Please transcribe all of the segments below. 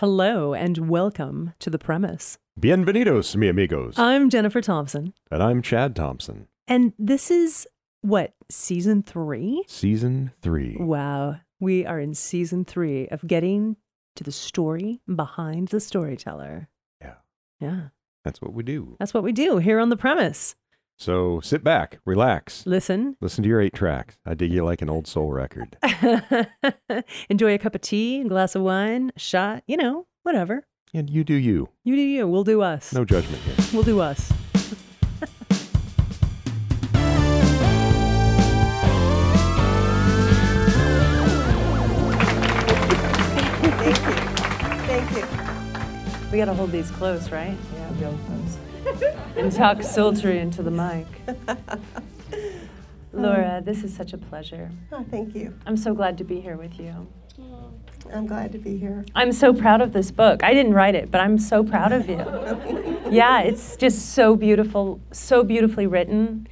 Hello and welcome to The Premise. Bienvenidos, mi amigos. I'm Jennifer Thompson, and I'm Chad Thompson. and this is what, season three? Season three. Wow. We are in season three of getting to the story behind the storyteller. Yeah. Yeah. That's what we do. That's what we do here on The Premise. So sit back, relax, Listen, listen to your eight tracks. I dig you like an old soul record. enjoy a cup of tea, a glass of wine, a shot, you know, whatever. And you do you. You do you. We'll do us. No judgment here. We'll do us. Thank you. Thank you. We got to hold these close, right? Yeah, real close. And talk sultry into the mic. Laura, this is such a pleasure. Oh, thank you. I'm so glad to be here with you. Oh, I'm glad to be here. I'm so proud of this book. I didn't write it, but I'm so proud of you. yeah, it's just so beautiful, so beautifully written.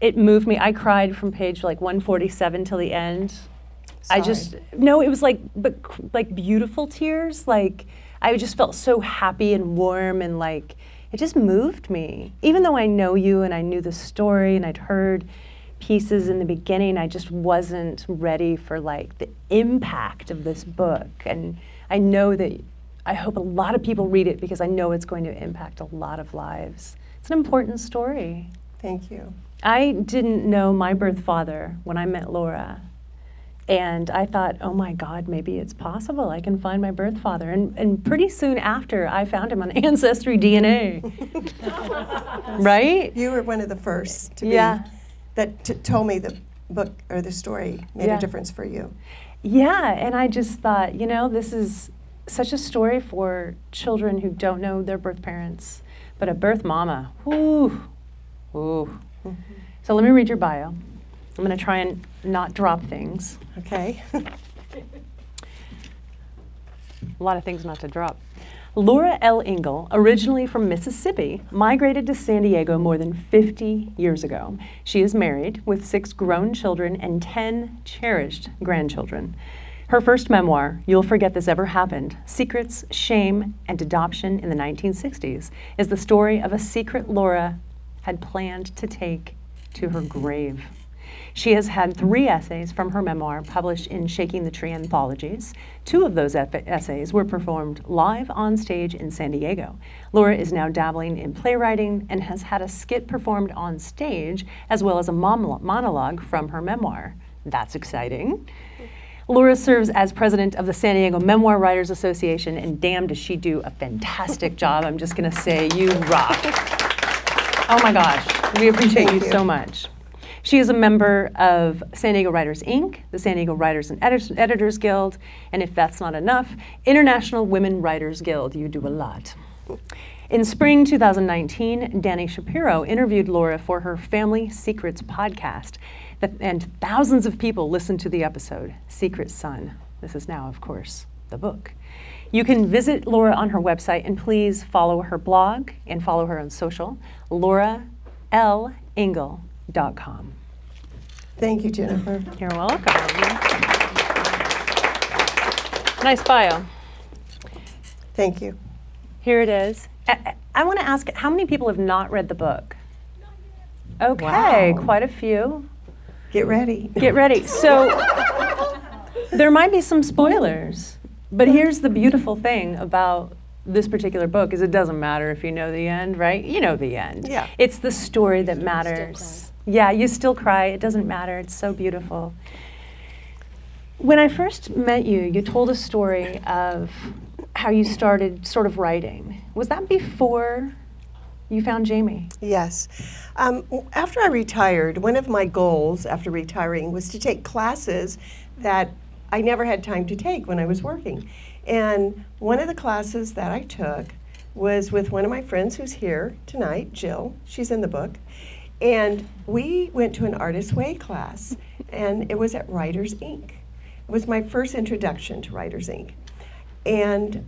It moved me. I cried from page like 147 till the end. I just no, it was like but like beautiful tears. Like I just felt so happy and warm and like it just moved me. Even though I know you and I knew the story and I'd heard pieces in the beginning, I just wasn't ready for like the impact of this book. And I know that I hope a lot of people read it because I know it's going to impact a lot of lives. It's an important story. Thank you. I didn't know my birth father when I met Laura. And I thought, oh my God, maybe it's possible I can find my birth father. And, and pretty soon after, I found him on Ancestry DNA. right? You were one of the first to Yeah. be that t- told me the book or the story made Yeah. a difference for you. Yeah, and I just thought, you know, this is such a story for children who don't know their birth parents, but a birth mama. Ooh, ooh. Mm-hmm. So let me read your bio. I'm going to try and not drop things. Okay. A lot of things not to drop. Laura L. Engel, originally from Mississippi, migrated to San Diego more than 50 years ago. She is married with six grown children and 10 cherished grandchildren. Her first memoir, You'll Forget This Ever Happened Secrets, Shame, and Adoption in the 1960s, is the story of a secret Laura had planned to take to her grave. She has had three essays from her memoir published in Shaking the Tree anthologies. Two of those essays were performed live on stage in San Diego. Laura is now dabbling in playwriting and has had a skit performed on stage as well as a mon- monologue from her memoir. That's exciting. Laura serves as president of the San Diego Memoir Writers Association, and damn, does she do a fantastic job. I'm just going to say, you rock. Oh my gosh, we appreciate you, you. so much. She is a member of San Diego Writers Ink, the San Diego Writers and Edit- Editors Guild, and if that's not enough, International Women Writers Guild. You do a lot. In spring 2019, Dani Shapiro interviewed Laura for her Family Secrets podcast, and thousands of people listened to the episode, Secret Son. This is now, of course, the book. You can visit Laura on her website and please follow her blog and follow her on social, lauralengel.com. Thank you, Jennifer. You're welcome. Nice bio. Thank you. Here it is. I, I want to ask how many people have not read the book? Okay, Wow. quite a few. Get ready. Get ready. So, there might be some spoilers, but here's the beautiful thing about this particular book is it doesn't matter if you know the end, right? You know the end. Yeah. It's the story that matters. Yeah, you still cry. It doesn't matter. It's so beautiful. When I first met you, you told a story of how you started sort of writing. Was that before you found Jamie? Yes. Um, after I retired, one of my goals after retiring was to take classes that I never had time to take when I was working. And one of the classes that I took was with one of my friends who's here tonight, Jill. She's in the book. And we went to an Artist Way class, and it was at Writers Ink. It was my first introduction to Writers Ink. And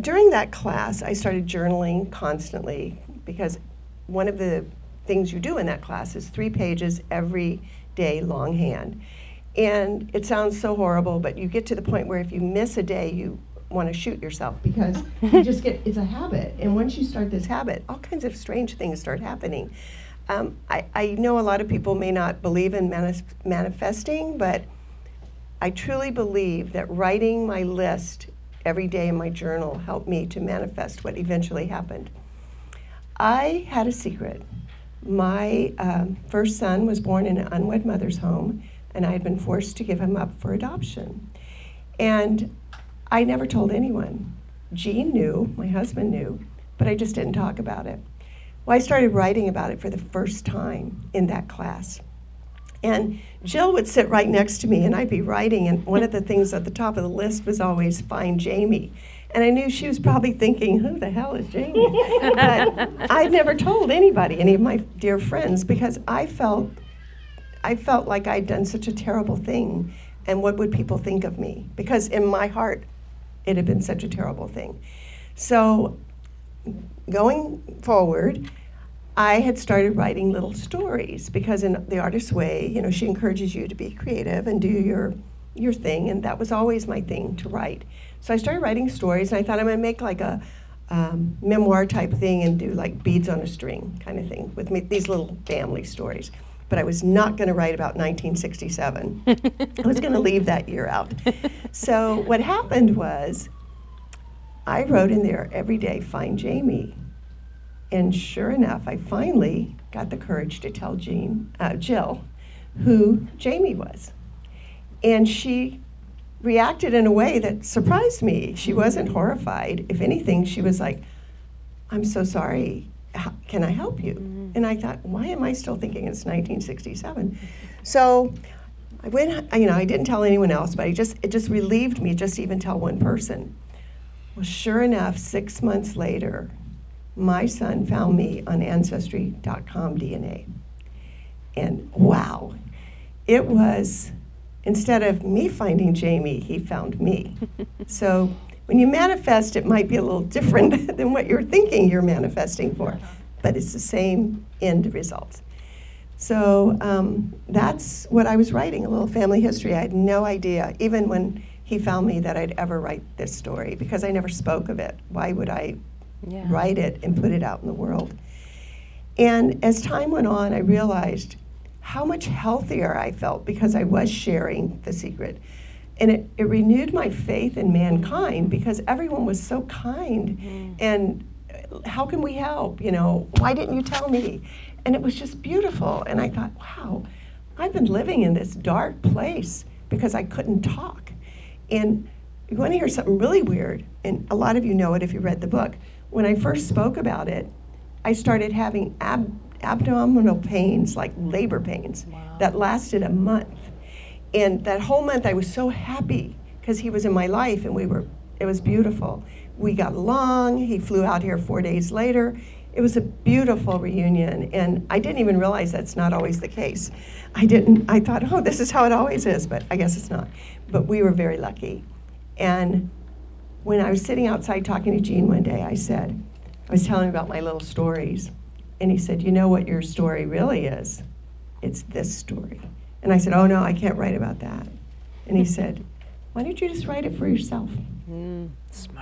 during that class, I started journaling constantly because one of the things you do in that class is three pages every day longhand. And it sounds so horrible, but you get to the point where if you miss a day, you want to shoot yourself because you just get it's a habit, and once you start this habit, all kinds of strange things start happening. Um, I, I know a lot of people may not believe in manis- manifesting, but I truly believe that writing my list every day in my journal helped me to manifest what eventually happened. I had a secret. My um, first son was born in an unwed mother's home, and I had been forced to give him up for adoption. And I never told anyone. Gene knew, my husband knew, but I just didn't talk about it. Well, I started writing about it for the first time in that class. And Jill would sit right next to me, and I'd be writing, and one of the things at the top of the list was always find Jamie. And I knew she was probably thinking, who the hell is Jamie? but I'd never told anybody, any of my dear friends, because I felt, I felt like I'd done such a terrible thing, and what would people think of me? Because in my heart, it had been such a terrible thing. So, going forward, I had started writing little stories because in the artist's way, you know, she encourages you to be creative and do your your thing, and that was always my thing to write. So I started writing stories, and I thought I'm gonna make like a um, memoir type thing and do like beads on a string kind of thing with me, these little family stories. But I was not going to write about 1967. I was going to leave that year out. So what happened was, I wrote in there every day, "Find Jamie," and sure enough, I finally got the courage to tell Gene, uh, Jill who Jamie was. And she reacted in a way that surprised me. She wasn't horrified. If anything, she was like, I'm so sorry. How, can I help you? Mm-hmm. And I thought, why am I still thinking it's 1967? So I went, you know, I didn't tell anyone else, but I just, it just relieved me just to even tell one person. Well, sure enough, six months later, my son found me on Ancestry.com DNA. And wow, it was, instead of me finding Jamie, he found me. so when you manifest, it might be a little different than what you're thinking you're manifesting for, but it's the same end result. So um, that's what I was writing, a little family history. I had no idea, even when he found me, that I'd ever write this story because I never spoke of it. Why would I yeah. write it and put it out in the world. And as time went on, I realized how much healthier I felt because I was sharing the secret. And it, it renewed my faith in mankind because everyone was so kind. Mm. And how can we help? You know, why didn't you tell me? And it was just beautiful. And I thought, wow, I've been living in this dark place because I couldn't talk. And you want to hear something really weird, and a lot of you know it if you read the book when I first spoke about it, I started having ab- abdominal pains, like labor pains, wow. that lasted a month. And that whole month, I was so happy because he was in my life and we were, it was beautiful. We got along. He flew out here four days later. It was a beautiful reunion, and I didn't even realize that's not always the case. I didn't, I thought, oh, this is how it always is, but I guess it's not. But we were very lucky. And when I was sitting outside talking to Gene one day, I said, I was telling him about my little stories. And he said, You know what your story really is? It's this story. And I said, Oh, no, I can't write about that. And he said, Why don't you just write it for yourself? Mm,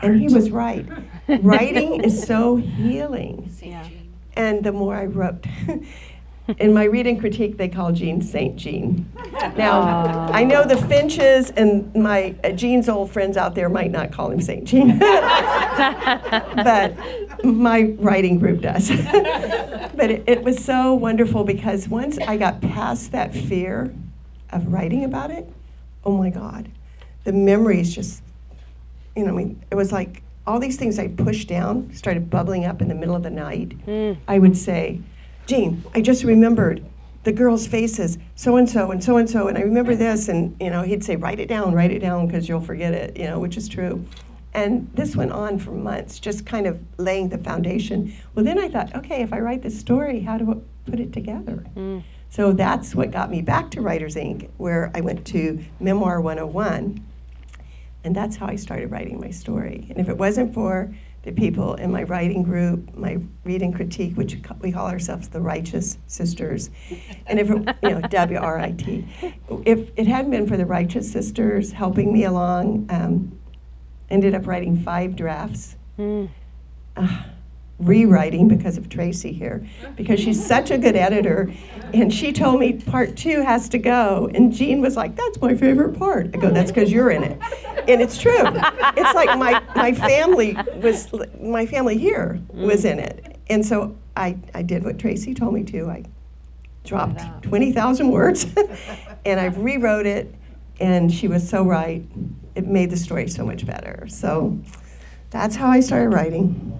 and he was right. Writing is so healing. Yeah. And the more I wrote, in my reading critique, they call Gene Saint Gene. Now, I know the Finches and my uh, Gene's old friends out there might not call him Saint Gene, but my writing group does. but it, it was so wonderful because once I got past that fear of writing about it, oh my God, the memories just, you know, I mean, it was like all these things I pushed down started bubbling up in the middle of the night. Mm. I would say, Gene, I just remembered the girls' faces, so and so and so and so, and I remember this, and you know, he'd say, write it down, write it down, because you'll forget it, you know, which is true. And this went on for months, just kind of laying the foundation. Well, then I thought, okay, if I write this story, how do I put it together? Mm. So that's what got me back to Writers Ink, where I went to Memoir 101, and that's how I started writing my story. And if it wasn't for the people in my writing group, my reading critique, which we call ourselves the Righteous Sisters, and if it, you know W R I T, if it hadn't been for the Righteous Sisters helping me along, um, ended up writing five drafts. Mm. Uh, rewriting because of Tracy here, because she's such a good editor. And she told me part two has to go. And Gene was like, That's my favorite part. I go, That's because you're in it. And it's true. It's like my, my family was, my family here was mm. in it. And so I, I did what Tracy told me to. I dropped 20,000 words and I rewrote it. And she was so right. It made the story so much better. So that's how I started writing.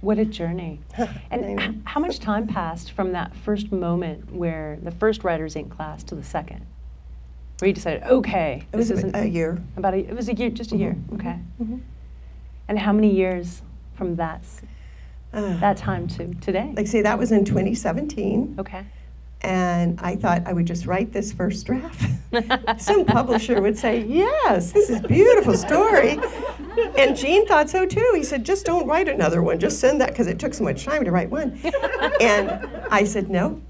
What a journey. And h- how much time passed from that first moment where the first Writers Ink class to the second? Where you decided, okay, It was this a, year. about a, it was a year, just a year, Mhm, okay. mhm. And how many years from that Uh, that time to today? like, say, that was in 2017. Okay. And I thought I would just write this first draft. Some publisher would say, Yes, this is a beautiful story. And Gene thought so too. He said, Just don't write another one. Just send that because it took so much time to write one. and I said, No.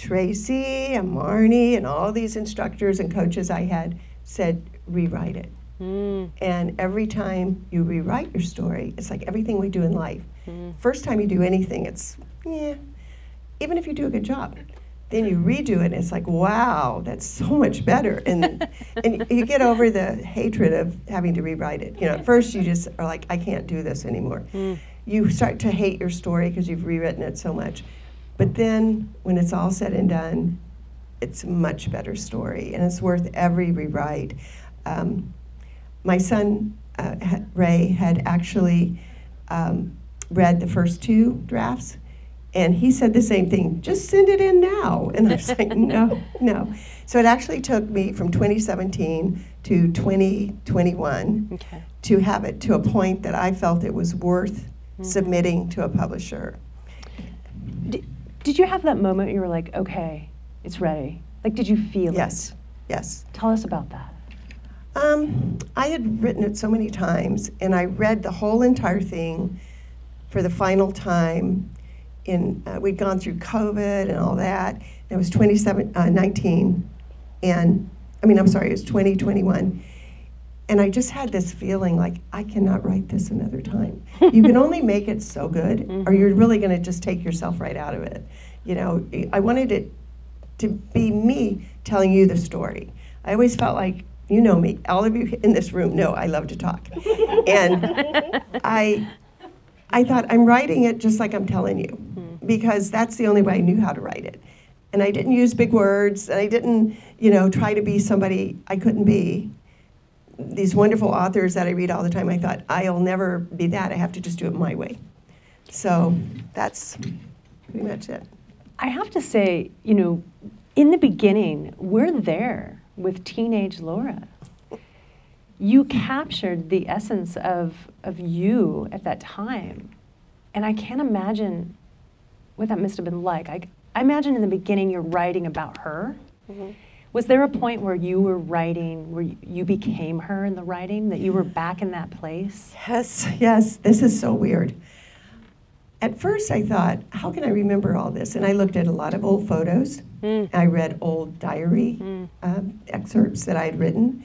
Tracy and Marnie and all these instructors and coaches I had said, Rewrite it. Mm, And every time you rewrite your story, it's like everything we do in life. mm, First time you do anything, it's, yeah, even if you do a good job. Then you redo it, and it's like, wow, that's so much better. And, and you get over the hatred of having to rewrite it. You know, at first you just are like, I can't do this anymore. mm. You start to hate your story because you've rewritten it so much. But then when it's all said and done, it's a much better story, and it's worth every rewrite. Um, my son uh, Ray had actually um, read the first two drafts, and he said the same thing. Just send it in now, and I was like, no, no. So it actually took me from 2017 to 2021 Okay. to have it to a point that I felt it was worth Mhm. submitting to a publisher. Did, did you have that moment you were like, okay, it's ready? Like, did you feel Yes, it? yes. Yes. Tell us about that. Um, I had written it so many times, and I read the whole entire thing for the final time. In uh, we'd gone through COVID and all that. It was 27, uh, 19, and I mean, I'm sorry, it was 2021. And I just had this feeling like I cannot write this another time. you can only make it so good, or you're mm-hmm. really going to just take yourself right out of it. You know, I wanted it to be me telling you the story. I always felt like, you know me, all of you in this room know I love to talk. and I, I thought, I'm writing it just like I'm telling you, hmm. because that's the only way I knew how to write it. And I didn't use big words, and I didn't, you know, try to be somebody I couldn't be. These wonderful authors that I read all the time, I thought, I'll never be that. I have to just do it my way. So that's pretty much it. I have to say, you know, in the beginning, we're there with teenage Laura. You captured the essence of, of you at that time. And I can't imagine what that must have been like. I, I imagine in the beginning you're writing about her. Mm-hmm. Was there a point where you were writing, where you- became her in the writing, that you were back in that place? Yes, yes, this is so weird. At first, I thought, how can I remember all this? And I looked at a lot of old photos. Mm. I read old diary Mm. um, excerpts that I had written.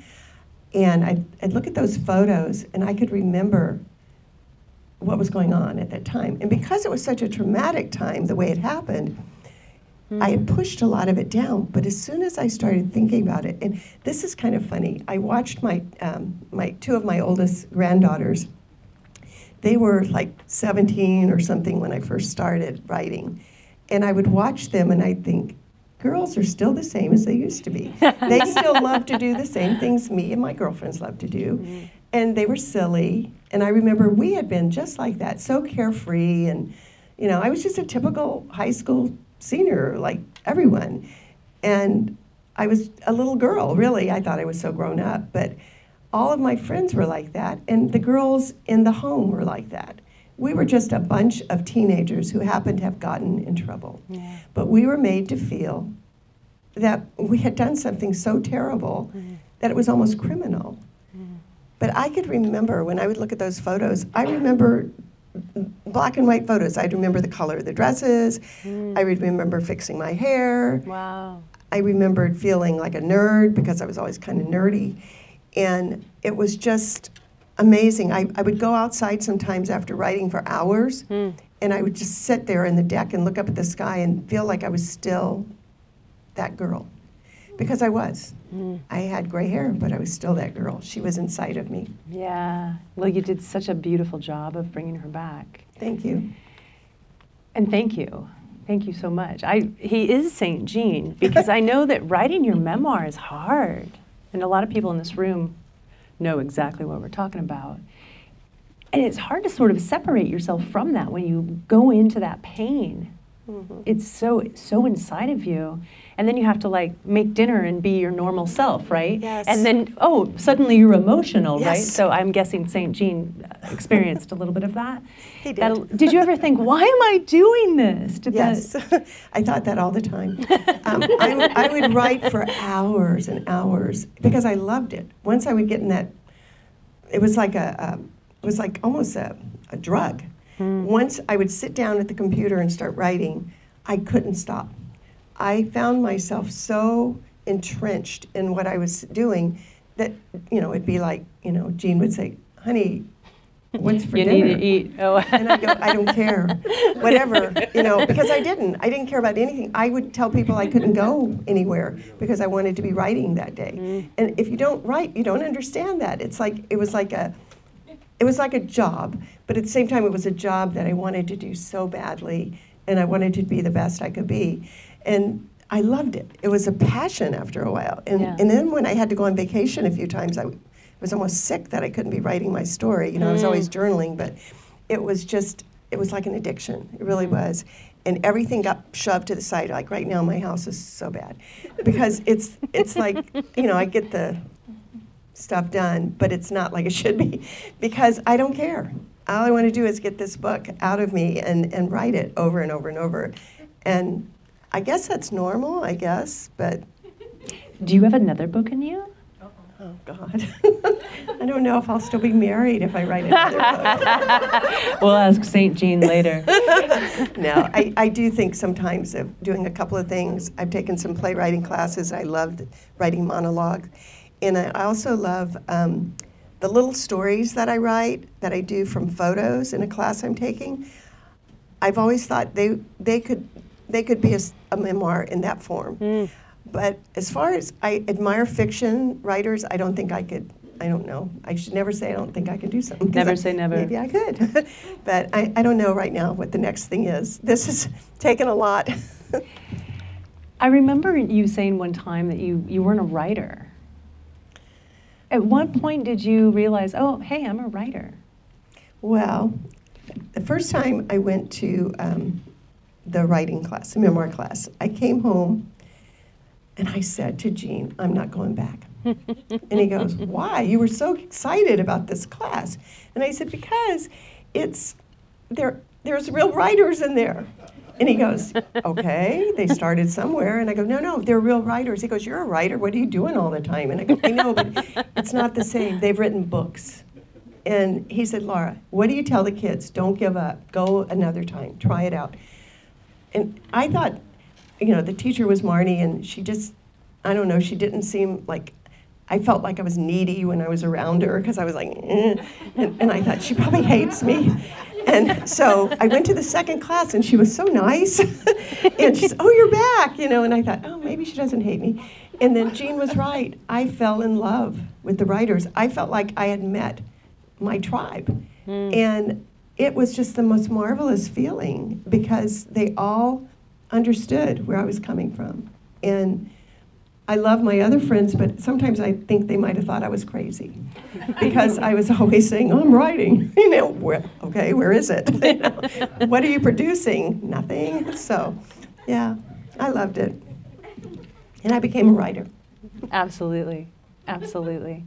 And I'd, I'd look at those photos, and I could remember what was going on at that time. And because it was such a traumatic time, the way it happened, I had pushed a lot of it down, but as soon as I started thinking about it, and this is kind of funny, I watched my, um, my two of my oldest granddaughters. They were like 17 or something when I first started writing, and I would watch them and I'd think, girls are still the same as they used to be. they still love to do the same things me and my girlfriends love to do, and they were silly. And I remember we had been just like that, so carefree, and you know, I was just a typical high school senior like everyone. And I was a little girl, really. I thought I was so grown up. But all of my friends were like that, and the girls in the home were like that. We were just a bunch of teenagers who happened to have gotten in trouble. Yeah. But we were made to feel that we had done something so terrible mm-hmm. that it was almost criminal. Mm-hmm. But I could remember when I would look at those photos, I remember black and white photos. I'd remember the color of the dresses. I would remember fixing my hair. Wow. I remembered feeling like a nerd because I was always kind of nerdy. And it was just amazing. I, I would go outside sometimes after writing for hours, Hmm. and I would just sit there in the deck and look up at the sky and feel like I was still that girl. Because I was. Hmm. I had gray hair, but I was still that girl. She was inside of me. Yeah. Well, you did such a beautiful job of bringing her back. Thank you. And thank you. Thank you so much. I, he is St. Gene because I know that writing your memoir is hard. And a lot of people in this room know exactly what we're talking about. And it's hard to sort of separate yourself from that when you go into that pain. It's so so inside of you. And then you have to like make dinner and be your normal self, right? Yes. And then oh, suddenly you're emotional, right? Yes. So I'm guessing St. Gene uh, experienced a little bit of that. He did. Did you ever think, why am I doing this? Did Yes, that, I thought that all the time. Um, I, I would write for hours and hours because I loved it. Once I would get in that, it was like a, a it was like almost a, a drug. Mm-hmm. Once I would sit down at the computer and start writing, I couldn't stop. I found myself so entrenched in what I was doing that you know it'd be like you know Gene would say, "Honey, what's for you dinner?" need to eat. Oh, And I go, I don't care, whatever, you know, because I didn't. I didn't care about anything. I would tell people I couldn't go anywhere because I wanted to be writing that day. Mm. And if you don't write, you don't understand that. It's like it was like a, it was like a job, but at the same time, it was a job that I wanted to do so badly, and I wanted to be the best I could be, and. I loved it. It was a passion after a while. And, Yeah. and then when I had to go on vacation a few times, I was almost sick that I couldn't be writing my story. You know, I was always mm. journaling, but it was just it was like an addiction it really mm. was and everything got shoved to the side like right now my house is so bad because it's it's like you know i get the stuff done but it's not like it should be because i don't care all i want to do is get this book out of me and and write it over and over and over and i guess that's normal i guess but do you have another book in you? oh god i don't know if i'll still be married if i write another book we'll ask St. Gene later. no, I, I do think sometimes of doing a couple of things. I've taken some playwriting classes. I loved writing monologue. And I also love um, the little stories that I write, that I do from photos in a class I'm taking. I've always thought they, they, could, they could be a memoir in that form. But as far as I admire fiction writers, I don't think I could. I don't know. I should never say I don't think I can do something. Never I- say never. Maybe I could. but I, I don't know right now what the next thing is. This has taken a lot. I remember you saying one time that you, you weren't a writer. At what point did you realize, oh, hey, I'm a writer? well, the first time I went to um, the writing class, the memoir class, I came home and I said to Gene, I'm not going back. and he goes, Why? You were so excited about this class. And I said, Because it's there there's real writers in there. And he goes, Okay, they started somewhere. And I go, No, no, they're real writers. He goes, You're a writer. What are you doing all the time? And I go, I know, but it's not the same. They've written books. And he said, Laura, what do you tell the kids? Don't give up. Go another time. Try it out. And I thought, you know, the teacher was Marnie, and she just, I don't know, she didn't seem like, I felt like I was needy when I was around her because I was like, eh. and, and I thought, she probably hates me. And so I went to the second class, and she was so nice. and she said, Oh, you're back, you know, and I thought, Oh, maybe she doesn't hate me. And then Gene was right. I fell in love with the writers. I felt like I had met my tribe. Hmm. And it was just the most marvelous feeling because they all understood where I was coming from. And I love my other friends, but sometimes I think they might have thought I was crazy because I was always saying, oh, I'm writing. You know, where, okay, where is it? You know, what are you producing? Nothing. So, yeah, I loved it. And I became a writer. Absolutely. Absolutely.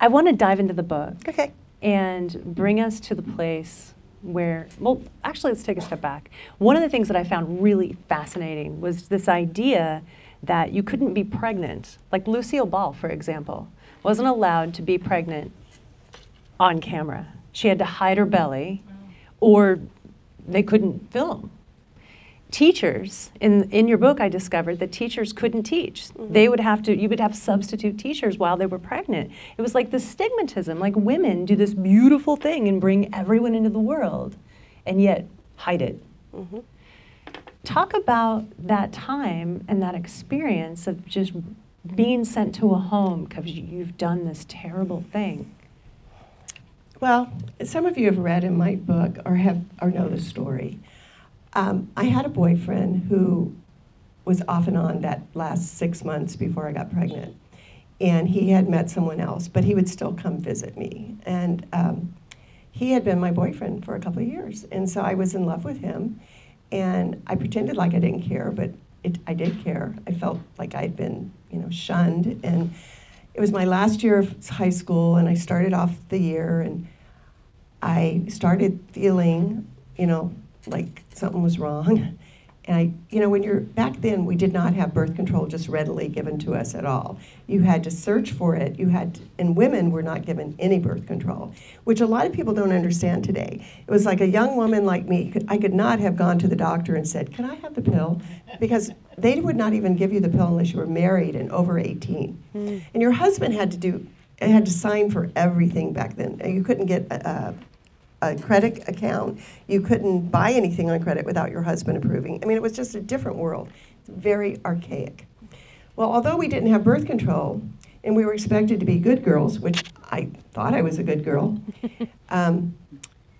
I want to dive into the book Okay. and bring us to the place where, well, actually, let's take a step back. One of the things that I found really fascinating was this idea that you couldn't be pregnant. Like Lucille Ball, for example, wasn't allowed to be pregnant on camera. She had to hide her belly, or they couldn't film. teachers in in your book I discovered that teachers couldn't teach. Mm-hmm. They would have to you would have substitute teachers while they were pregnant. It was like the stigmatism, like women do this beautiful thing and bring everyone into the world and yet hide it. Mm-hmm. Talk about that time and that experience of just being sent to a home because you've done this terrible thing. Well, some of you have read in my book or have or know the story. Um, I had a boyfriend who was off and on that last six months before I got pregnant, and he had met someone else, but he would still come visit me. And um, he had been my boyfriend for a couple of years, and so I was in love with him, and I pretended like I didn't care, but it, I did care. I felt like I had been, you know, shunned, and it was my last year of high school, and I started off the year, and I started feeling, you know, like something was wrong. And I, you know, when you're back then, we did not have birth control just readily given to us at all. You had to search for it. You had, to, and women were not given any birth control, which a lot of people don't understand today. It was like a young woman like me. I could not have gone to the doctor and said, "Can I have the pill?" Because they would not even give you the pill unless you were married and over 18. Hmm. And your husband had to do, had to sign for everything back then. You couldn't get. a a credit account. You couldn't buy anything on credit without your husband approving. I mean, it was just a different world. It's very archaic. Well, although we didn't have birth control and we were expected to be good girls, which I thought I was a good girl, um,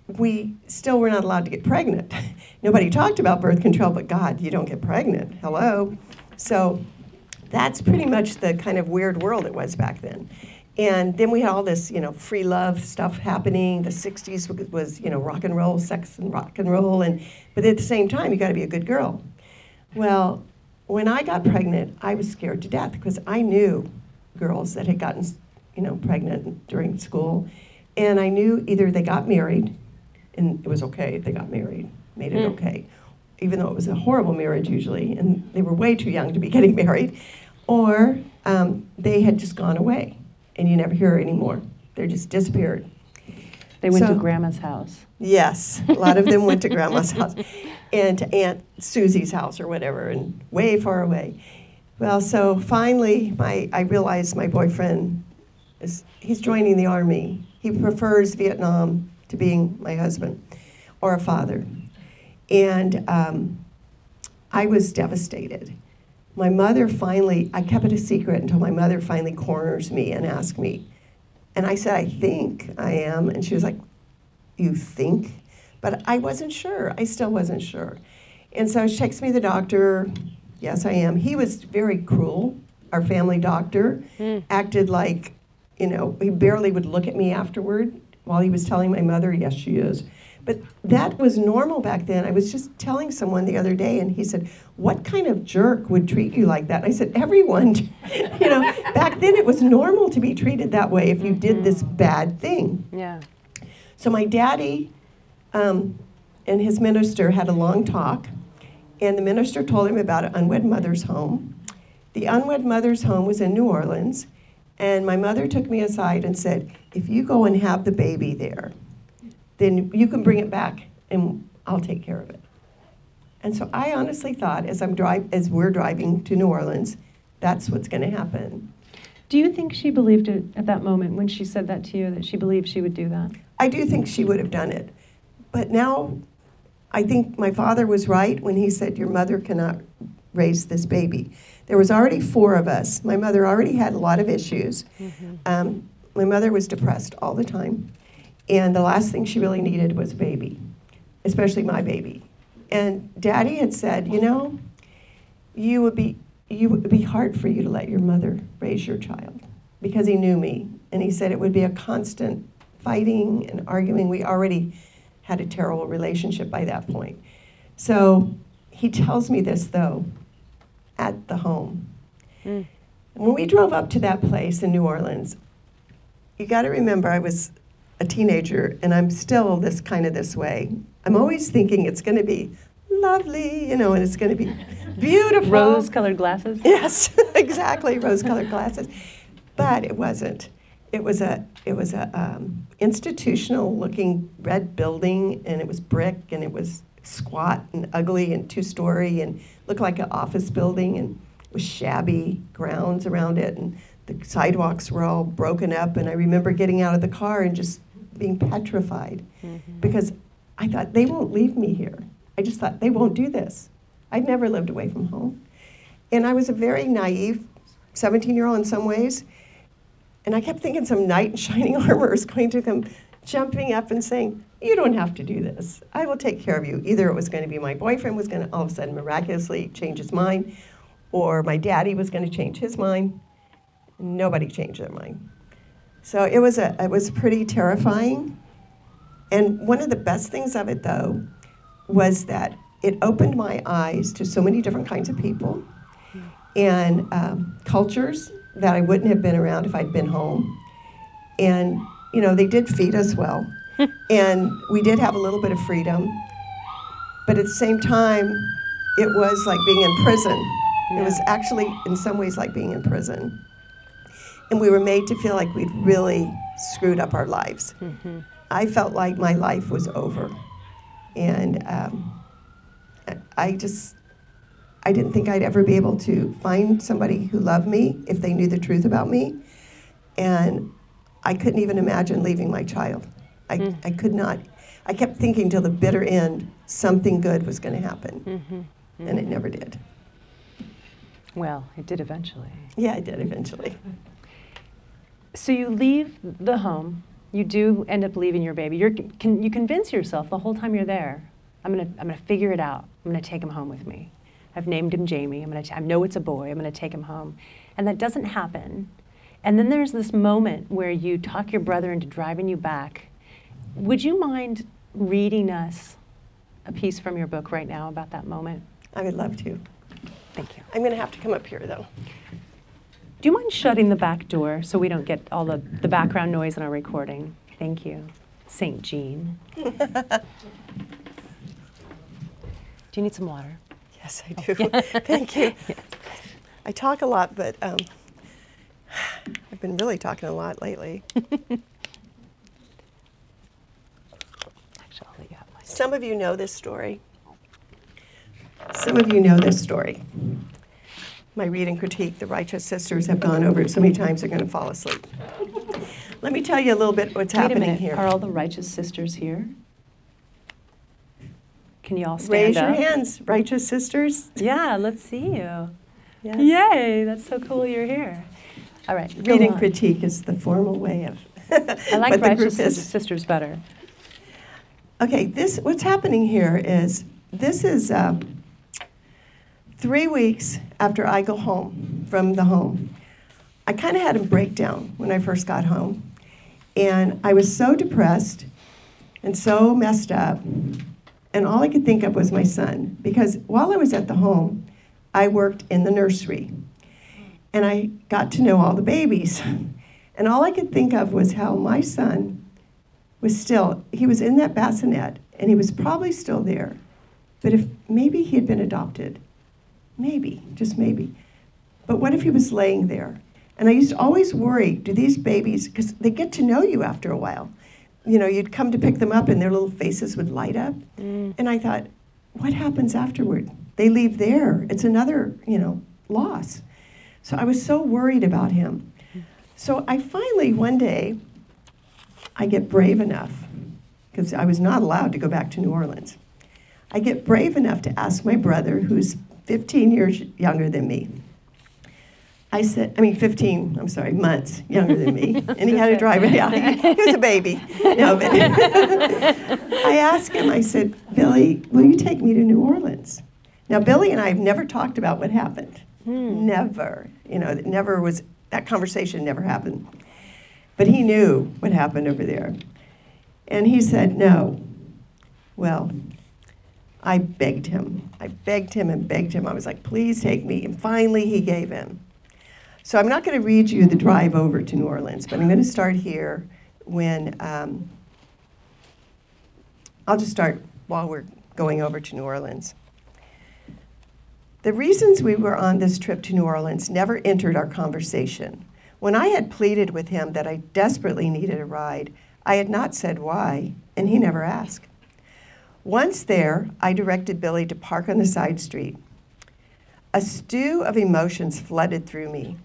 we still were not allowed to get pregnant. Nobody talked about birth control, but God, you don't get pregnant. Hello. So that's pretty much the kind of weird world it was back then. And then we had all this, you know, free love stuff happening. The '60s was, was, you know, rock and roll, sex and rock and roll, and but at the same time, you got to be a good girl. Well, when I got pregnant, I was scared to death because I knew girls that had gotten, you know, pregnant during school, and I knew either they got married, and it was okay if they got married, made it Mm. okay, even though it was a horrible marriage usually, and they were way too young to be getting married, or um, they had just gone away and you never hear anymore. They just disappeared. They went to grandma's house. Yes, a lot of them went to grandma's house and to Aunt Susie's house or whatever, and way far away. Well, so finally, my I realized my boyfriend is he's joining the army. He prefers Vietnam to being my husband or a father, and um, I was devastated. My mother finally, I kept it a secret until my mother finally corners me and asked me. And I said, I think I am. And she was like, You think? But I wasn't sure. I still wasn't sure. And so she takes me to the doctor. Yes, I am. He was very cruel. Our family doctor hmm. acted like, you know, he barely would look at me afterward while he was telling my mother, Yes, she is. But that was normal back then. I was just telling someone the other day, and he said, What kind of jerk would treat you like that? I said, Everyone. you know, back then it was normal to be treated that way if you did this bad thing. Yeah. So my daddy um, and his minister had a long talk, and the minister told him about an unwed mother's home. The unwed mother's home was in New Orleans, and my mother took me aside and said, If you go and have the baby there, then you can bring it back and I'll take care of it. And so I honestly thought as I'm drive as we're driving to New Orleans, that's what's going to happen. Do you think she believed it at that moment when she said that to you, that she believed she would do that? I do think she would have done it. But now I think my father was right when he said your mother cannot raise this baby. There was already four of us. My mother already had a lot of issues. Um, my mother was depressed all the time. And the last thing she really needed was a baby, especially my baby. And daddy had said, you know, you would be you would be hard for you to let your mother raise your child because he knew me and he said it would be a constant fighting and arguing we already had a terrible relationship by that point so he tells me this though at the home Mm. when we drove up to that place in new orleans you got to remember i was a teenager and i'm still this kind of this way i'm always thinking it's going to be lovely you know and it's going to be beautiful Rose colored glasses? Yes, exactly, rose-colored glasses. But it wasn't. It was a it was a um, institutional-looking red building, and it was brick, and it was squat and ugly and two story and looked like an office building and with shabby grounds around it and the sidewalks were all broken up and I remember getting out of the car and just being petrified mm-hmm. because I thought they won't leave me here. I just thought they won't do this. I'd never lived away from home. And I was a very naive 17 year old in some ways. And I kept thinking some knight in shining armor is going to come jumping up and saying, You don't have to do this. I will take care of you. Either it was going to be my boyfriend was going to all of a sudden miraculously change his mind, or my daddy was going to change his mind. Nobody changed their mind. So it was, a, it was pretty terrifying. And one of the best things of it, though, was that it opened my eyes to so many different kinds of people and um, cultures that I wouldn't have been around if I'd been home. And, you know, they did feed us well. and we did have a little bit of freedom. But at the same time, it was like being in prison. Yeah. It was actually, in some ways, like being in prison. And we were made to feel like we'd really screwed up our lives. Mm-hmm. I felt like my life was over. And um, I just, I didn't think I'd ever be able to find somebody who loved me if they knew the truth about me. And I couldn't even imagine leaving my child. I, mm. I could not. I kept thinking till the bitter end something good was going to happen. Mm-hmm. Mm-hmm. And it never did. Well, it did eventually. Yeah, it did eventually. So you leave the home. You do end up leaving your baby. You're, can, you convince yourself the whole time you're there, I'm going to I'm gonna figure it out. I'm going to take him home with me. I've named him Jamie. I'm gonna t- I know it's a boy. I'm going to take him home. And that doesn't happen. And then there's this moment where you talk your brother into driving you back. Would you mind reading us a piece from your book right now about that moment? I would love to. Thank you. I'm going to have to come up here, though. Do you mind shutting the back door so we don't get all the, the background noise in our recording? Thank you. St. Gene. Do you need some water? Yes, I do. Thank you. Yes. I talk a lot, but um, I've been really talking a lot lately. Actually, I'll let you have. Some of you know this story. Some of you know this story. My read and critique, the righteous sisters have gone over it so many times they're going to fall asleep. Let me tell you a little bit what's Wait happening here. Are all the righteous sisters here? Can you all stand Raise up? your hands, righteous sisters. Yeah, let's see you. Yes. Yay, that's so cool you're here. All right. Read and critique is the formal way of. I like righteous sisters better. Okay, this what's happening here is this is uh, three weeks after I go home from the home. I kind of had a breakdown when I first got home, and I was so depressed and so messed up and all I could think of was my son. Because while I was at the home, I worked in the nursery. And I got to know all the babies. And all I could think of was how my son was still, he was in that bassinet, and he was probably still there. But if maybe he had been adopted, maybe, just maybe. But what if he was laying there? And I used to always worry do these babies, because they get to know you after a while you know, you'd come to pick them up and their little faces would light up. Mm. And I thought, what happens afterward? They leave there. It's another, you know, loss. So I was so worried about him. So I finally, one day, I get brave enough, because I was not allowed to go back to New Orleans. I get brave enough to ask my brother, who's 15 years younger than me, I said, I mean, 15, I'm sorry, months younger than me. And he had a driver. Yeah, he, he was a baby. No, but I asked him, I said, Billy, will you take me to New Orleans? Now, Billy and I have never talked about what happened. Hmm. Never. You know, it never was, that conversation never happened. But he knew what happened over there. And he said, no. Well, I begged him. I begged him and begged him. I was like, please take me. And finally, he gave in. So I'm not going to read you the drive over to New Orleans, but I'm going to start here when um, I'll just start while we're going over to New Orleans. The reasons we were on this trip to New Orleans never entered our conversation. When I had pleaded with him that I desperately needed a ride, I had not said why, and he never asked. Once there, I directed Billy to park on the side street. A stew of emotions flooded through me,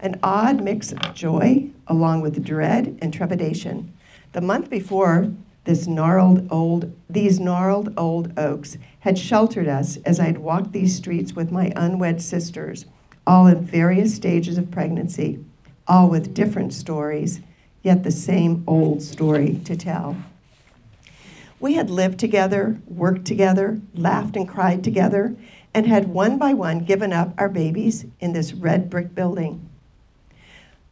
an odd mix of joy along with dread and trepidation. The month before, this gnarled old, these gnarled old oaks had sheltered us as I'd walked these streets with my unwed sisters, all in various stages of pregnancy, all with different stories, yet the same old story to tell. We had lived together, worked together, laughed and cried together, and had one by one given up our babies in this red brick building.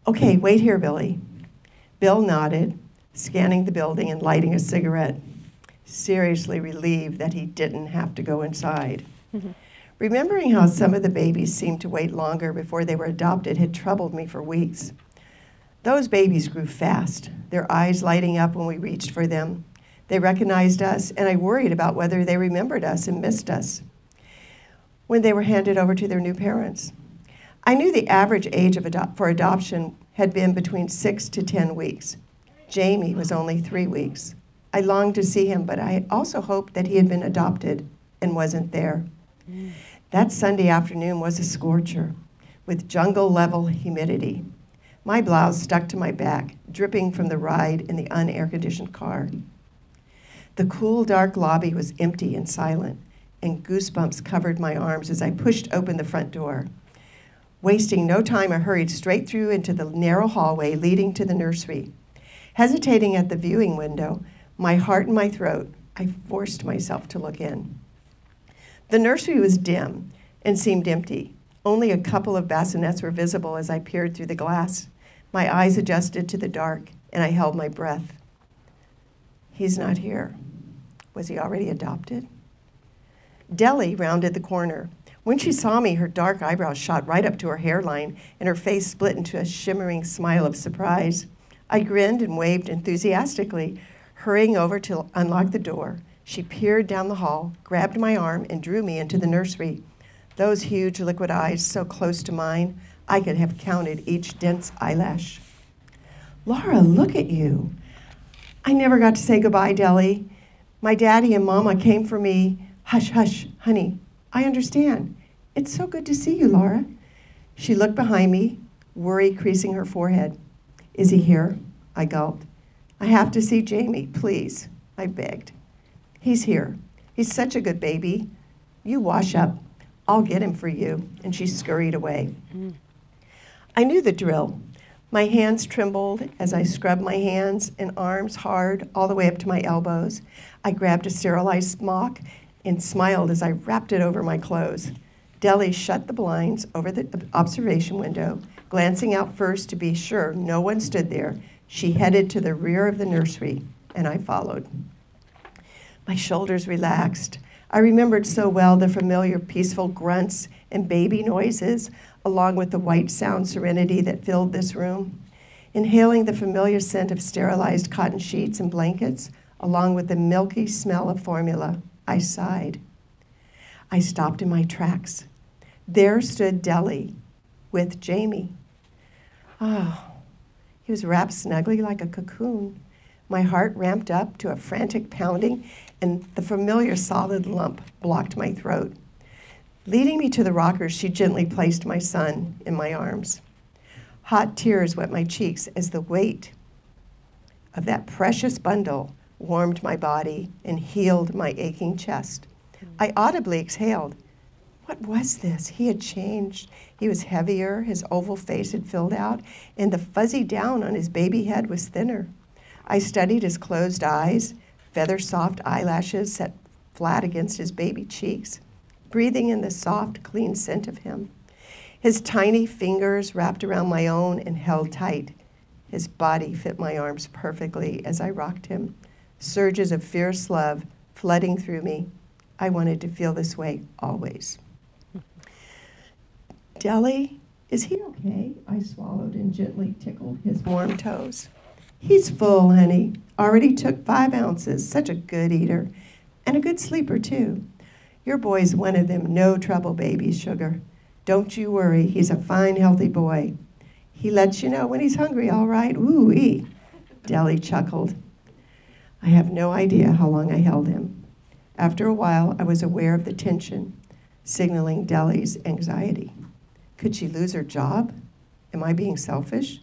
Okay, wait here, Billy. Bill nodded, scanning the building and lighting a cigarette, seriously relieved that he didn't have to go inside. Mm-hmm. Remembering how some of the babies seemed to wait longer before they were adopted had troubled me for weeks. Those babies grew fast, their eyes lighting up when we reached for them. They recognized us, and I worried about whether they remembered us and missed us when they were handed over to their new parents. I knew the average age of ado- for adoption had been between six to 10 weeks. Jamie was only three weeks. I longed to see him, but I also hoped that he had been adopted and wasn't there. That Sunday afternoon was a scorcher with jungle level humidity. My blouse stuck to my back, dripping from the ride in the unair conditioned car. The cool, dark lobby was empty and silent, and goosebumps covered my arms as I pushed open the front door. Wasting no time, I hurried straight through into the narrow hallway leading to the nursery. Hesitating at the viewing window, my heart in my throat, I forced myself to look in. The nursery was dim and seemed empty. Only a couple of bassinets were visible as I peered through the glass. My eyes adjusted to the dark, and I held my breath. He's not here. Was he already adopted? Deli rounded the corner. When she saw me, her dark eyebrows shot right up to her hairline, and her face split into a shimmering smile of surprise. I grinned and waved enthusiastically, hurrying over to unlock the door. She peered down the hall, grabbed my arm, and drew me into the nursery. Those huge liquid eyes so close to mine, I could have counted each dense eyelash. Laura, look at you. I never got to say goodbye, Deli. My daddy and mama came for me. Hush, hush, honey. I understand. It's so good to see you, Laura. She looked behind me, worry creasing her forehead. Is he here? I gulped. I have to see Jamie, please, I begged. He's here. He's such a good baby. You wash up. I'll get him for you. And she scurried away. Mm. I knew the drill. My hands trembled as I scrubbed my hands and arms hard all the way up to my elbows. I grabbed a sterilized smock and smiled as I wrapped it over my clothes. Deli shut the blinds over the observation window, glancing out first to be sure no one stood there. She headed to the rear of the nursery, and I followed. My shoulders relaxed. I remembered so well the familiar peaceful grunts and baby noises, along with the white sound serenity that filled this room. Inhaling the familiar scent of sterilized cotton sheets and blankets, along with the milky smell of formula, I sighed. I stopped in my tracks. There stood Deli with Jamie. Oh, he was wrapped snugly like a cocoon. My heart ramped up to a frantic pounding, and the familiar solid lump blocked my throat. Leading me to the rocker, she gently placed my son in my arms. Hot tears wet my cheeks as the weight of that precious bundle warmed my body and healed my aching chest. I audibly exhaled. What was this? He had changed. He was heavier, his oval face had filled out, and the fuzzy down on his baby head was thinner. I studied his closed eyes, feather soft eyelashes set flat against his baby cheeks, breathing in the soft, clean scent of him. His tiny fingers wrapped around my own and held tight. His body fit my arms perfectly as I rocked him, surges of fierce love flooding through me. I wanted to feel this way always. Deli, is he okay? I swallowed and gently tickled his warm toes. He's full, honey. Already took five ounces. Such a good eater. And a good sleeper, too. Your boy's one of them no trouble babies, Sugar. Don't you worry. He's a fine, healthy boy. He lets you know when he's hungry, all right. Ooh, ee. Deli chuckled. I have no idea how long I held him. After a while, I was aware of the tension, signaling Deli's anxiety. Could she lose her job? Am I being selfish?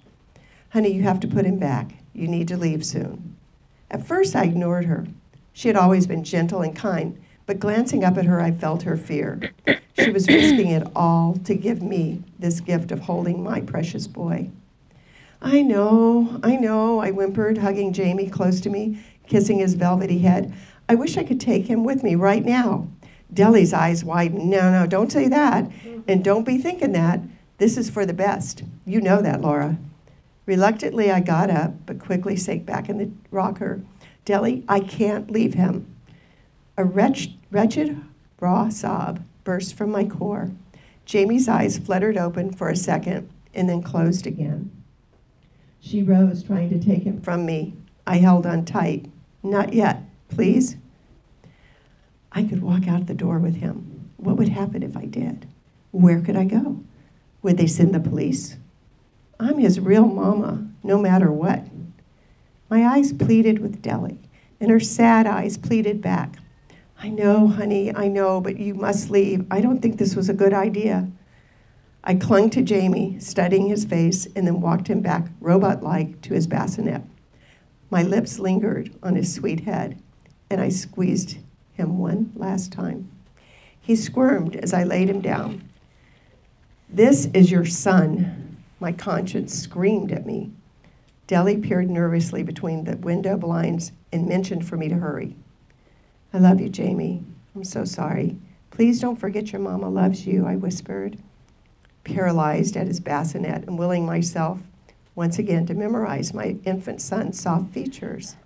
Honey, you have to put him back. You need to leave soon. At first, I ignored her. She had always been gentle and kind, but glancing up at her, I felt her fear. She was risking it all to give me this gift of holding my precious boy. I know, I know, I whimpered, hugging Jamie close to me, kissing his velvety head. I wish I could take him with me right now. Deli's eyes widened. No, no, don't say that. And don't be thinking that. This is for the best. You know that, Laura. Reluctantly, I got up, but quickly sank back in the rocker. Deli, I can't leave him. A wretched, wretched, raw sob burst from my core. Jamie's eyes fluttered open for a second and then closed again. She rose, trying to take him from me. I held on tight. Not yet, please. I could walk out the door with him. What would happen if I did? Where could I go? Would they send the police? I'm his real mama, no matter what. My eyes pleaded with Deli, and her sad eyes pleaded back. I know, honey, I know, but you must leave. I don't think this was a good idea. I clung to Jamie, studying his face, and then walked him back, robot like, to his bassinet. My lips lingered on his sweet head, and I squeezed him one last time. He squirmed as I laid him down. This is your son, my conscience screamed at me. Deli peered nervously between the window blinds and mentioned for me to hurry. I love you, Jamie. I'm so sorry. Please don't forget your mama loves you, I whispered, paralyzed at his bassinet and willing myself once again to memorize my infant son's soft features.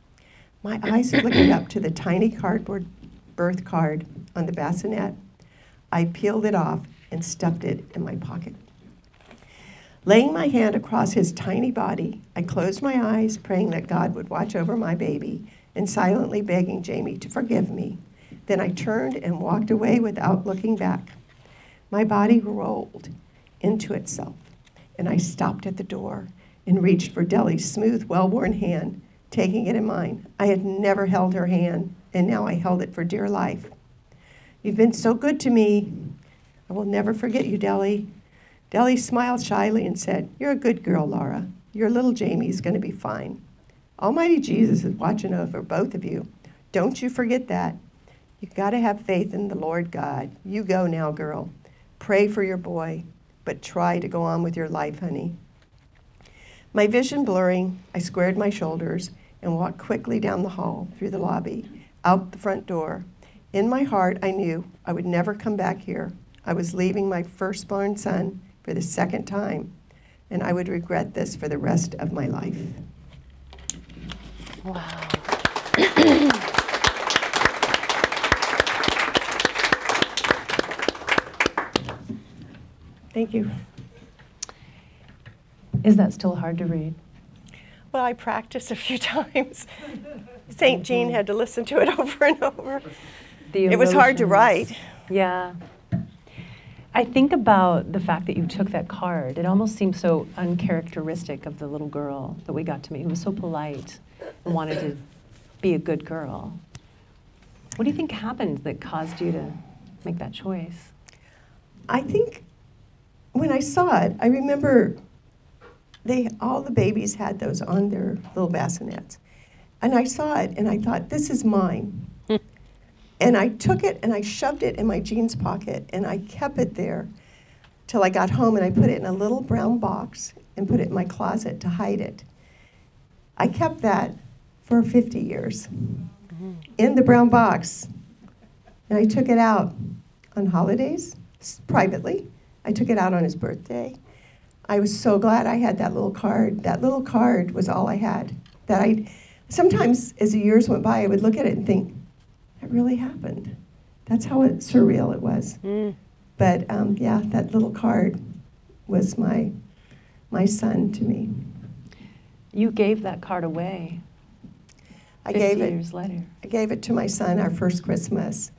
My eyes flickered up to the tiny cardboard birth card on the bassinet. I peeled it off and stuffed it in my pocket. Laying my hand across his tiny body, I closed my eyes, praying that God would watch over my baby and silently begging Jamie to forgive me. Then I turned and walked away without looking back. My body rolled into itself, and I stopped at the door and reached for Deli's smooth, well worn hand, taking it in mine. I had never held her hand, and now I held it for dear life. You've been so good to me. I will never forget you, Deli. Deli smiled shyly and said, You're a good girl, Laura. Your little Jamie's going to be fine. Almighty Jesus is watching over both of you. Don't you forget that. You've got to have faith in the Lord God. You go now, girl. Pray for your boy, but try to go on with your life, honey. My vision blurring, I squared my shoulders and walked quickly down the hall, through the lobby, out the front door. In my heart, I knew I would never come back here. I was leaving my firstborn son for the second time, and I would regret this for the rest of my life. Wow. Thank you. Is that still hard to read? Well, I practiced a few times. St. Gene had to listen to it over and over. The It was hard to write. Yeah. I think about the fact that you took that card. It almost seems so uncharacteristic of the little girl that we got to meet, who was so polite and wanted to be a good girl. What do you think happened that caused you to make that choice? I think when I saw it, I remember they all the babies had those on their little bassinets. And I saw it and I thought, this is mine. And I took it and I shoved it in my jeans pocket and I kept it there till I got home and I put it in a little brown box and put it in my closet to hide it. I kept that for 50 years mm-hmm. in the brown box. And I took it out on holidays privately. I took it out on his birthday. I was so glad I had that little card. That little card was all I had. That I sometimes as the years went by I would look at it and think, that really happened. That's how it, surreal it was. But um, yeah, that little card was my my son to me. You gave that card away I gave it years later. I gave it to my son our first Christmas.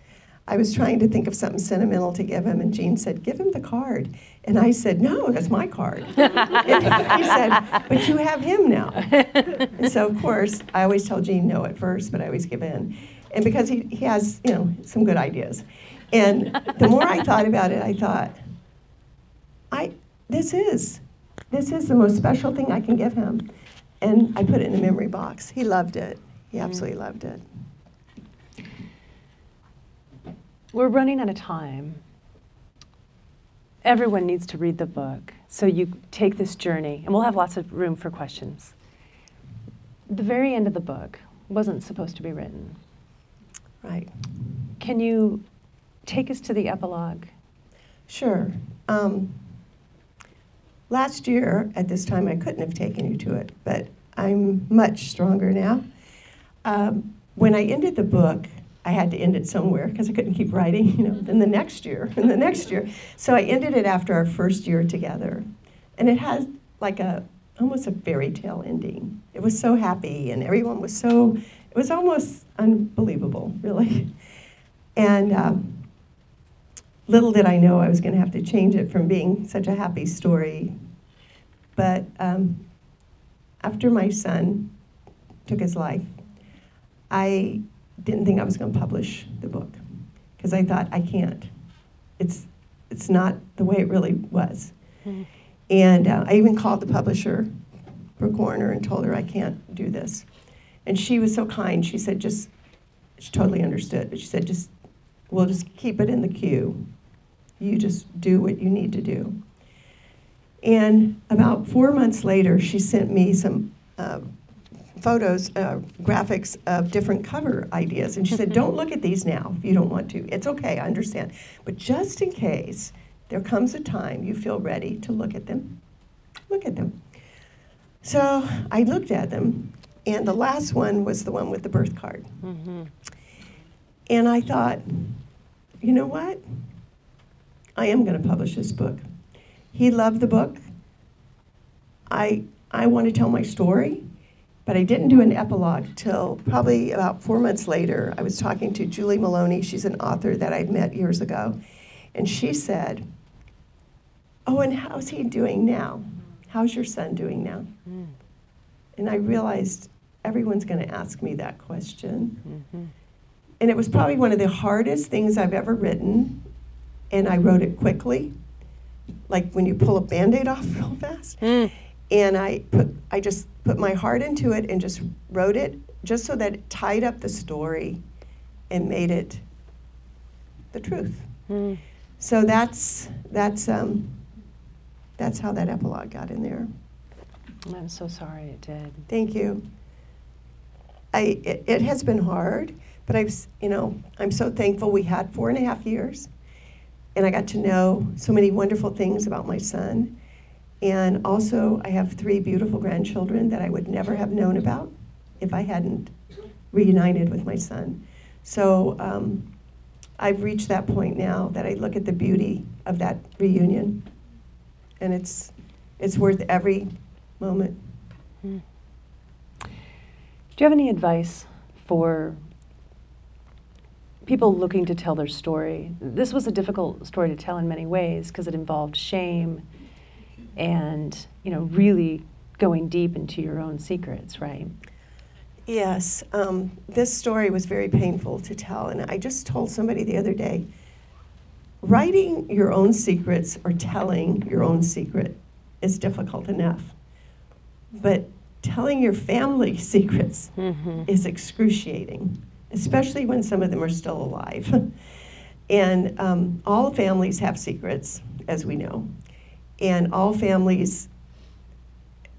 I was trying to think of something sentimental to give him, and Gene said, Give him the card. And I said, No, that's my card. he said, But you have him now. and so, of course, I always tell Gene no at first, but I always give in. And because he, he has, you know, some good ideas. And the more I thought about it, I thought, I, this is, this is the most special thing I can give him. And I put it in a memory box. He loved it. He mm-hmm. absolutely loved it. We're running out of time. Everyone needs to read the book. So you take this journey, and we'll have lots of room for questions. The very end of the book wasn't supposed to be written. Right. Can you take us to the epilogue? Sure. Um, last year, at this time, I couldn't have taken you to it, but I'm much stronger now. Um, when I ended the book, I had to end it somewhere because I couldn't keep writing, you know, then the next year, and the next year. So I ended it after our first year together. And it has like a almost a fairy tale ending. It was so happy and everyone was so it was almost unbelievable, really. And um, little did I know I was going to have to change it from being such a happy story. But um, after my son took his life, I didn't think I was going to publish the book because I thought I can't. It's it's not the way it really was. Mm-hmm. And uh, I even called the publisher, Brooke Warner, and told her I can't do this. And she was so kind. She said, just, she totally understood, but she said, just, we'll just keep it in the queue. You just do what you need to do. And about four months later, she sent me some uh, photos, uh, graphics of different cover ideas. And she said, Don't look at these now if you don't want to. It's okay, I understand. But just in case there comes a time you feel ready to look at them, look at them. So I looked at them, and the last one was the one with the birth card. Mm-hmm. And I thought, you know what? I am going to publish this book. He loved the book. I, I want to tell my story. But I didn't do an epilogue till probably about four months later. I was talking to Julie Maloney. She's an author that I'd met years ago. And she said, Oh, and how's he doing now? How's your son doing now? Mm. And I realized everyone's going to ask me that question. Mm-hmm. And it was probably one of the hardest things I've ever written. And I wrote it quickly, like when you pull a band aid off real fast. Mm and I put I just put my heart into it and just wrote it just so that it tied up the story and made it the truth. Mm. So that's that's um, that's how that epilogue got in there. I'm so sorry it did. Thank you. I it, it has been hard, but I've you know I'm so thankful we had four and a half years, and I got to know so many wonderful things about my son and also, I have three beautiful grandchildren that I would never have known about if I hadn't reunited with my son. So um, I've reached that point now that I look at the beauty of that reunion, and it's it's worth every moment. Hmm. Do you have any advice for people looking to tell their story? This was a difficult story to tell in many ways because it involved shame and you know really going deep into your own secrets, right? Yes, um, this story was very painful to tell, and I just told somebody the other day. Writing your own secrets or telling your own secret is difficult enough, but telling your family secrets mm-hmm. is excruciating, especially when some of them are still alive. and um, all families have secrets, as we know. And all families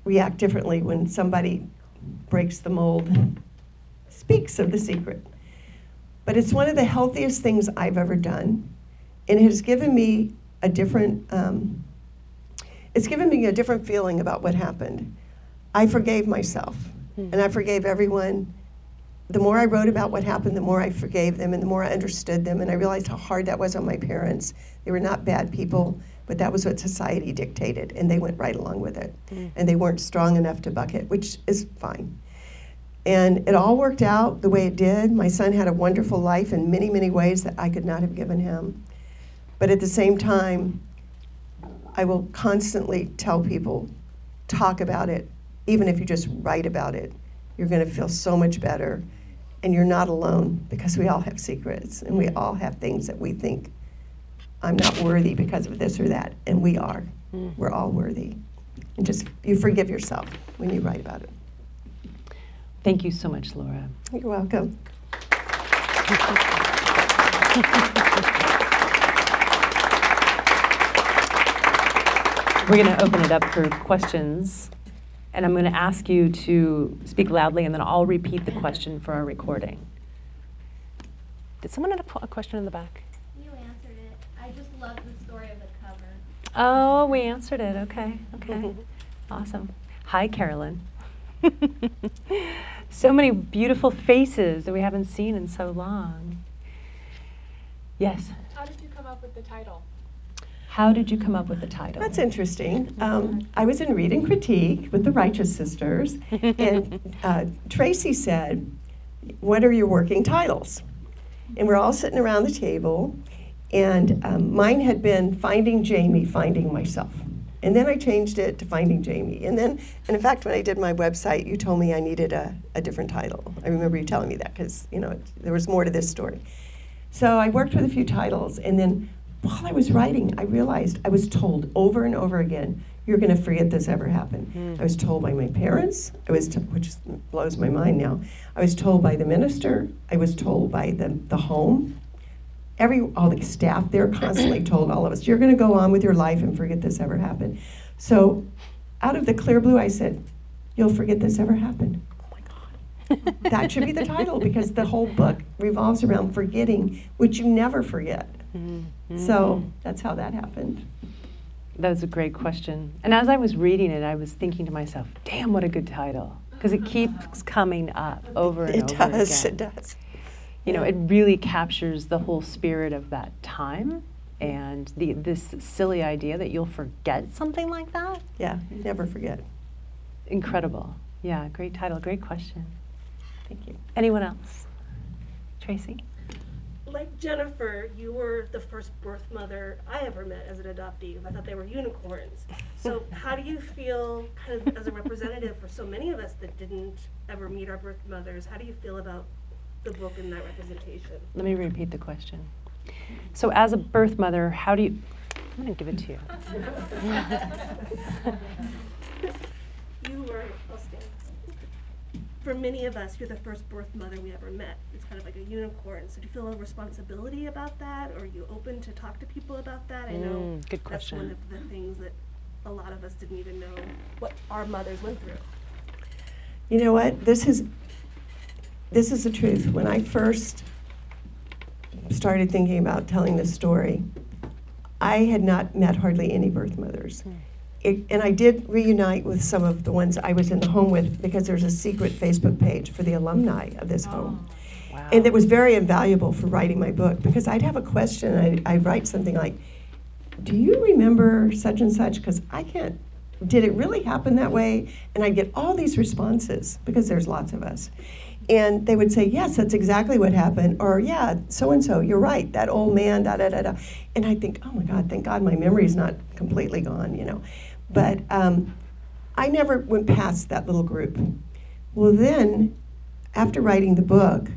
react differently when somebody breaks the mold, speaks of the secret. But it's one of the healthiest things I've ever done. And it has given me a different, um, it's given me a different feeling about what happened. I forgave myself mm. and I forgave everyone. The more I wrote about what happened, the more I forgave them and the more I understood them. And I realized how hard that was on my parents. They were not bad people but that was what society dictated, and they went right along with it. Mm. And they weren't strong enough to buck it, which is fine. And it all worked out the way it did. My son had a wonderful life in many, many ways that I could not have given him. But at the same time, I will constantly tell people talk about it, even if you just write about it. You're going to feel so much better. And you're not alone because we all have secrets and we all have things that we think, I'm not worthy because of this or that. And we are. Mm. We're all worthy. And just, you forgive yourself when you write about it. Thank you so much, Laura. You're welcome. We're going to open it up for questions. And I'm going to ask you to speak loudly, and then I'll repeat the question for our recording. Did someone have a a question in the back? You answered it. I just love the story of the cover. Oh, we answered it. Okay, okay. awesome. Hi, Carolyn. so many beautiful faces that we haven't seen in so long. Yes. How did you come up with the title? How did you come up with the title? That's interesting. Um, I was in Read and Critique with the Righteous Sisters, and uh, Tracy said, What are your working titles? And we're all sitting around the table, and um, mine had been Finding Jamie, Finding Myself. And then I changed it to Finding Jamie. And then, and in fact, when I did my website, you told me I needed a, a different title. I remember you telling me that because, you know, it, there was more to this story. So I worked with a few titles, and then while I was writing, I realized I was told over and over again, "You're going to forget this ever happened." Hmm. I was told by my parents. I was, t- which blows my mind now. I was told by the minister. I was told by the the home. Every all the staff there constantly told all of us, "You're going to go on with your life and forget this ever happened." So, out of the clear blue, I said, "You'll forget this ever happened." Oh my God that should be the title because the whole book revolves around forgetting, which you never forget. Mm-hmm. So mm-hmm. that's how that happened. That was a great question. And as I was reading it, I was thinking to myself, damn, what a good title. Because it keeps coming up over and It over does, again. it does. It does. You know, it really captures the whole spirit of that time and the, this silly idea that you'll forget something like that. Yeah, never forget. Incredible. Yeah, great title, great question. Thank you. Anyone else? Tracy? Like Jennifer, you were the first birth mother I ever met as an adoptee. I thought they were unicorns. So, how do you feel, kind of as a representative for so many of us that didn't ever meet our birth mothers? How do you feel about the book and that representation? Let me repeat the question. So, as a birth mother, how do you? I'm going to give it to you. You were. For many of us, you're the first birth mother we ever met. It's kind of like a unicorn. So, do you feel a responsibility about that? Or are you open to talk to people about that? I know Mm, good that's one of the things that a lot of us didn't even know what our mothers went through. You know what? This is this is the truth. When I first started thinking about telling this story, I had not met hardly any birth mothers. It, and I did reunite with some of the ones I was in the home with because there's a secret Facebook page for the alumni of this home. Wow. And it was very invaluable for writing my book because I'd have a question and I'd, I'd write something like, Do you remember such and such? Because I can't, did it really happen that way? And I'd get all these responses because there's lots of us. And they would say, Yes, that's exactly what happened. Or, Yeah, so and so, you're right, that old man, da da da da. And I think, Oh my God, thank God my memory's not completely gone, you know. But um, I never went past that little group. Well, then, after writing the book,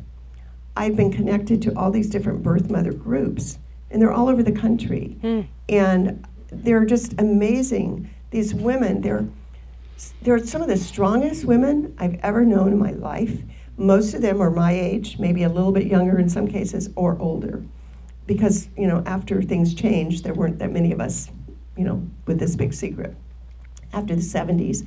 I've been connected to all these different birth mother groups, and they're all over the country. Hmm. And they're just amazing. These women, they're, they're some of the strongest women I've ever known in my life. Most of them are my age, maybe a little bit younger in some cases, or older. Because, you know, after things changed, there weren't that many of us, you know, with this big secret after the 70s.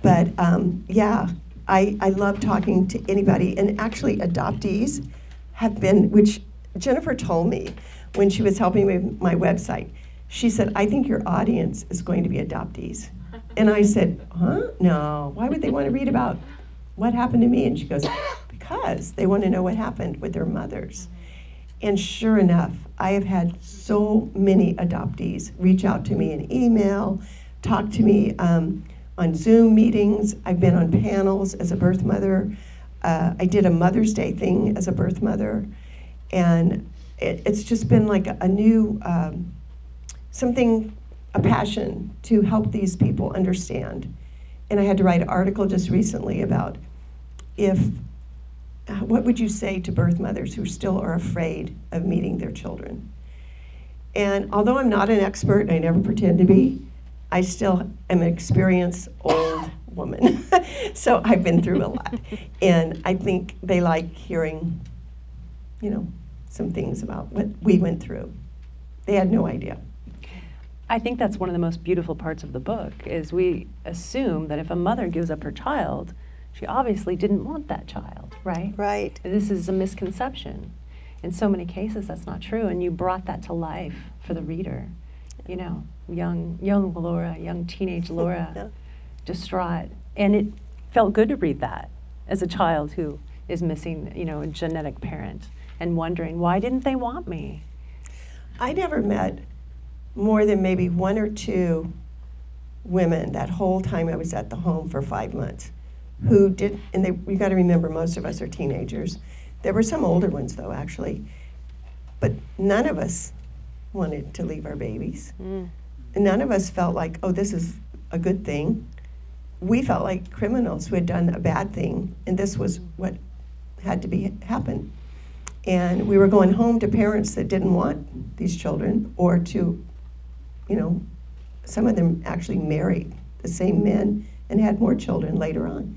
But um, yeah, I, I love talking to anybody. And actually, adoptees have been, which Jennifer told me when she was helping me with my website. She said, I think your audience is going to be adoptees. And I said, huh? No. Why would they want to read about what happened to me? And she goes, because they want to know what happened with their mothers. And sure enough, I have had so many adoptees reach out to me in email, talk to me um, on Zoom meetings. I've been on panels as a birth mother. Uh, I did a Mother's Day thing as a birth mother. And it, it's just been like a, new, um, something, a passion to help these people understand. And I had to write an article just recently about if Uh, what would you say to birth mothers who still are afraid of meeting their children? And although I'm not an expert, I never pretend to be, I still am an experienced old woman. so I've been through a lot. And I think they like hearing, you know, some things about what we went through. They had no idea. I think that's one of the most beautiful parts of the book is we assume that if a mother gives up her child, she obviously didn't want that child, right? Right. This is a misconception. In so many cases that's not true and you brought that to life for the reader. You know, young young Laura, young teenage Laura, Yeah. distraught. And it felt good to read that as a child who is missing, you know, a genetic parent and wondering why didn't they want me? I never met more than maybe one or two women that whole time I was at the home for five months who did, and they, you got to remember, most of us are teenagers. There were some older ones, though, actually. But none of us wanted to leave our babies. Mm. And none of us felt like, oh, this is a good thing. We felt like criminals who had done a bad thing, and this was what had to be happen. And we were going home to parents that didn't want these children, or to, you know, some of them actually married the same men and had more children later on.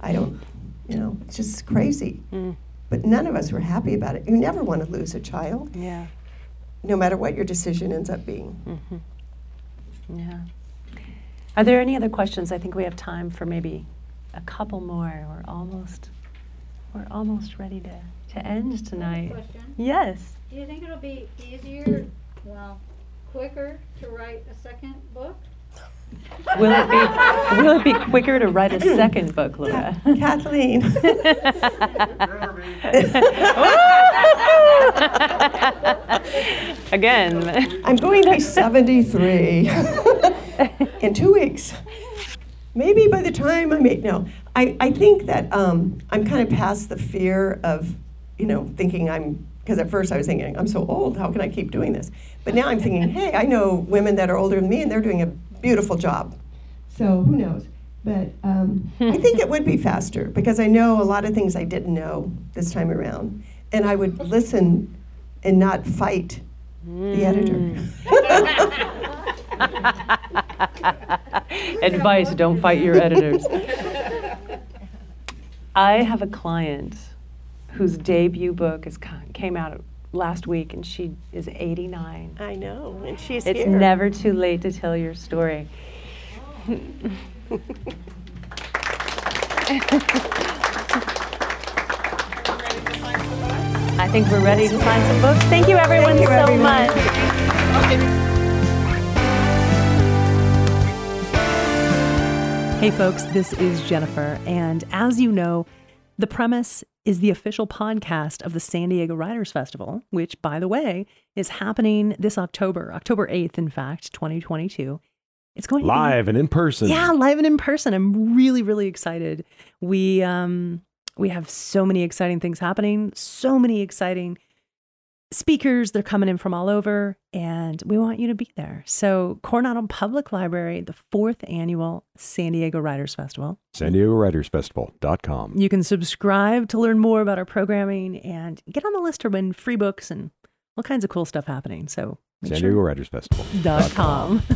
I don't, you know, it's just crazy. Mm. But none of us were happy about it. You never want to lose a child, Yeah. no matter what your decision ends up being. Mm-hmm. Yeah. Are there any other questions? I think we have time for maybe a couple more. We're almost we're almost ready to, to end tonight. Question. Yes. Do you think it'll be easier, well, quicker to write a second book? Will it be will it be quicker to write a second book, Laura? Kathleen. Again. I'm going to be 73 in two weeks. Maybe by the time I make, no, I, I think that um, I'm kind of past the fear of, you know, thinking I'm, because at first I was thinking, I'm so old, how can I keep doing this? But now I'm thinking, hey, I know women that are older than me and they're doing a beautiful job. So who knows? But um, I think it would be faster because I know a lot of things I didn't know this time around. And I would listen and not fight the editor. Advice, don't fight your editors. I have a client whose debut book is, came out last week and she is 89. I know, and she's It's here. never too late to tell your story. I think we're ready to sign some books. Thank you, everyone, you, so everyone. much. Hey, folks, this is Jennifer. And as you know, The Premise is the official podcast of the San Diego Writers Festival, which, by the way, is happening this October, October 8th, in fact, 2022. It's going to be Live and in person. yeah, live and in person. I'm really, really excited. We um we have so many exciting things happening, so many exciting speakers. They're coming in from all over, and we want you to be there. So Coronado Public Library, the fourth annual San Diego Writers Festival. San Diego Writers Festival.com. You can subscribe to learn more about our programming and get on the list to win free books and all kinds of cool stuff happening. So San sure Diego Writers Festival. dot com.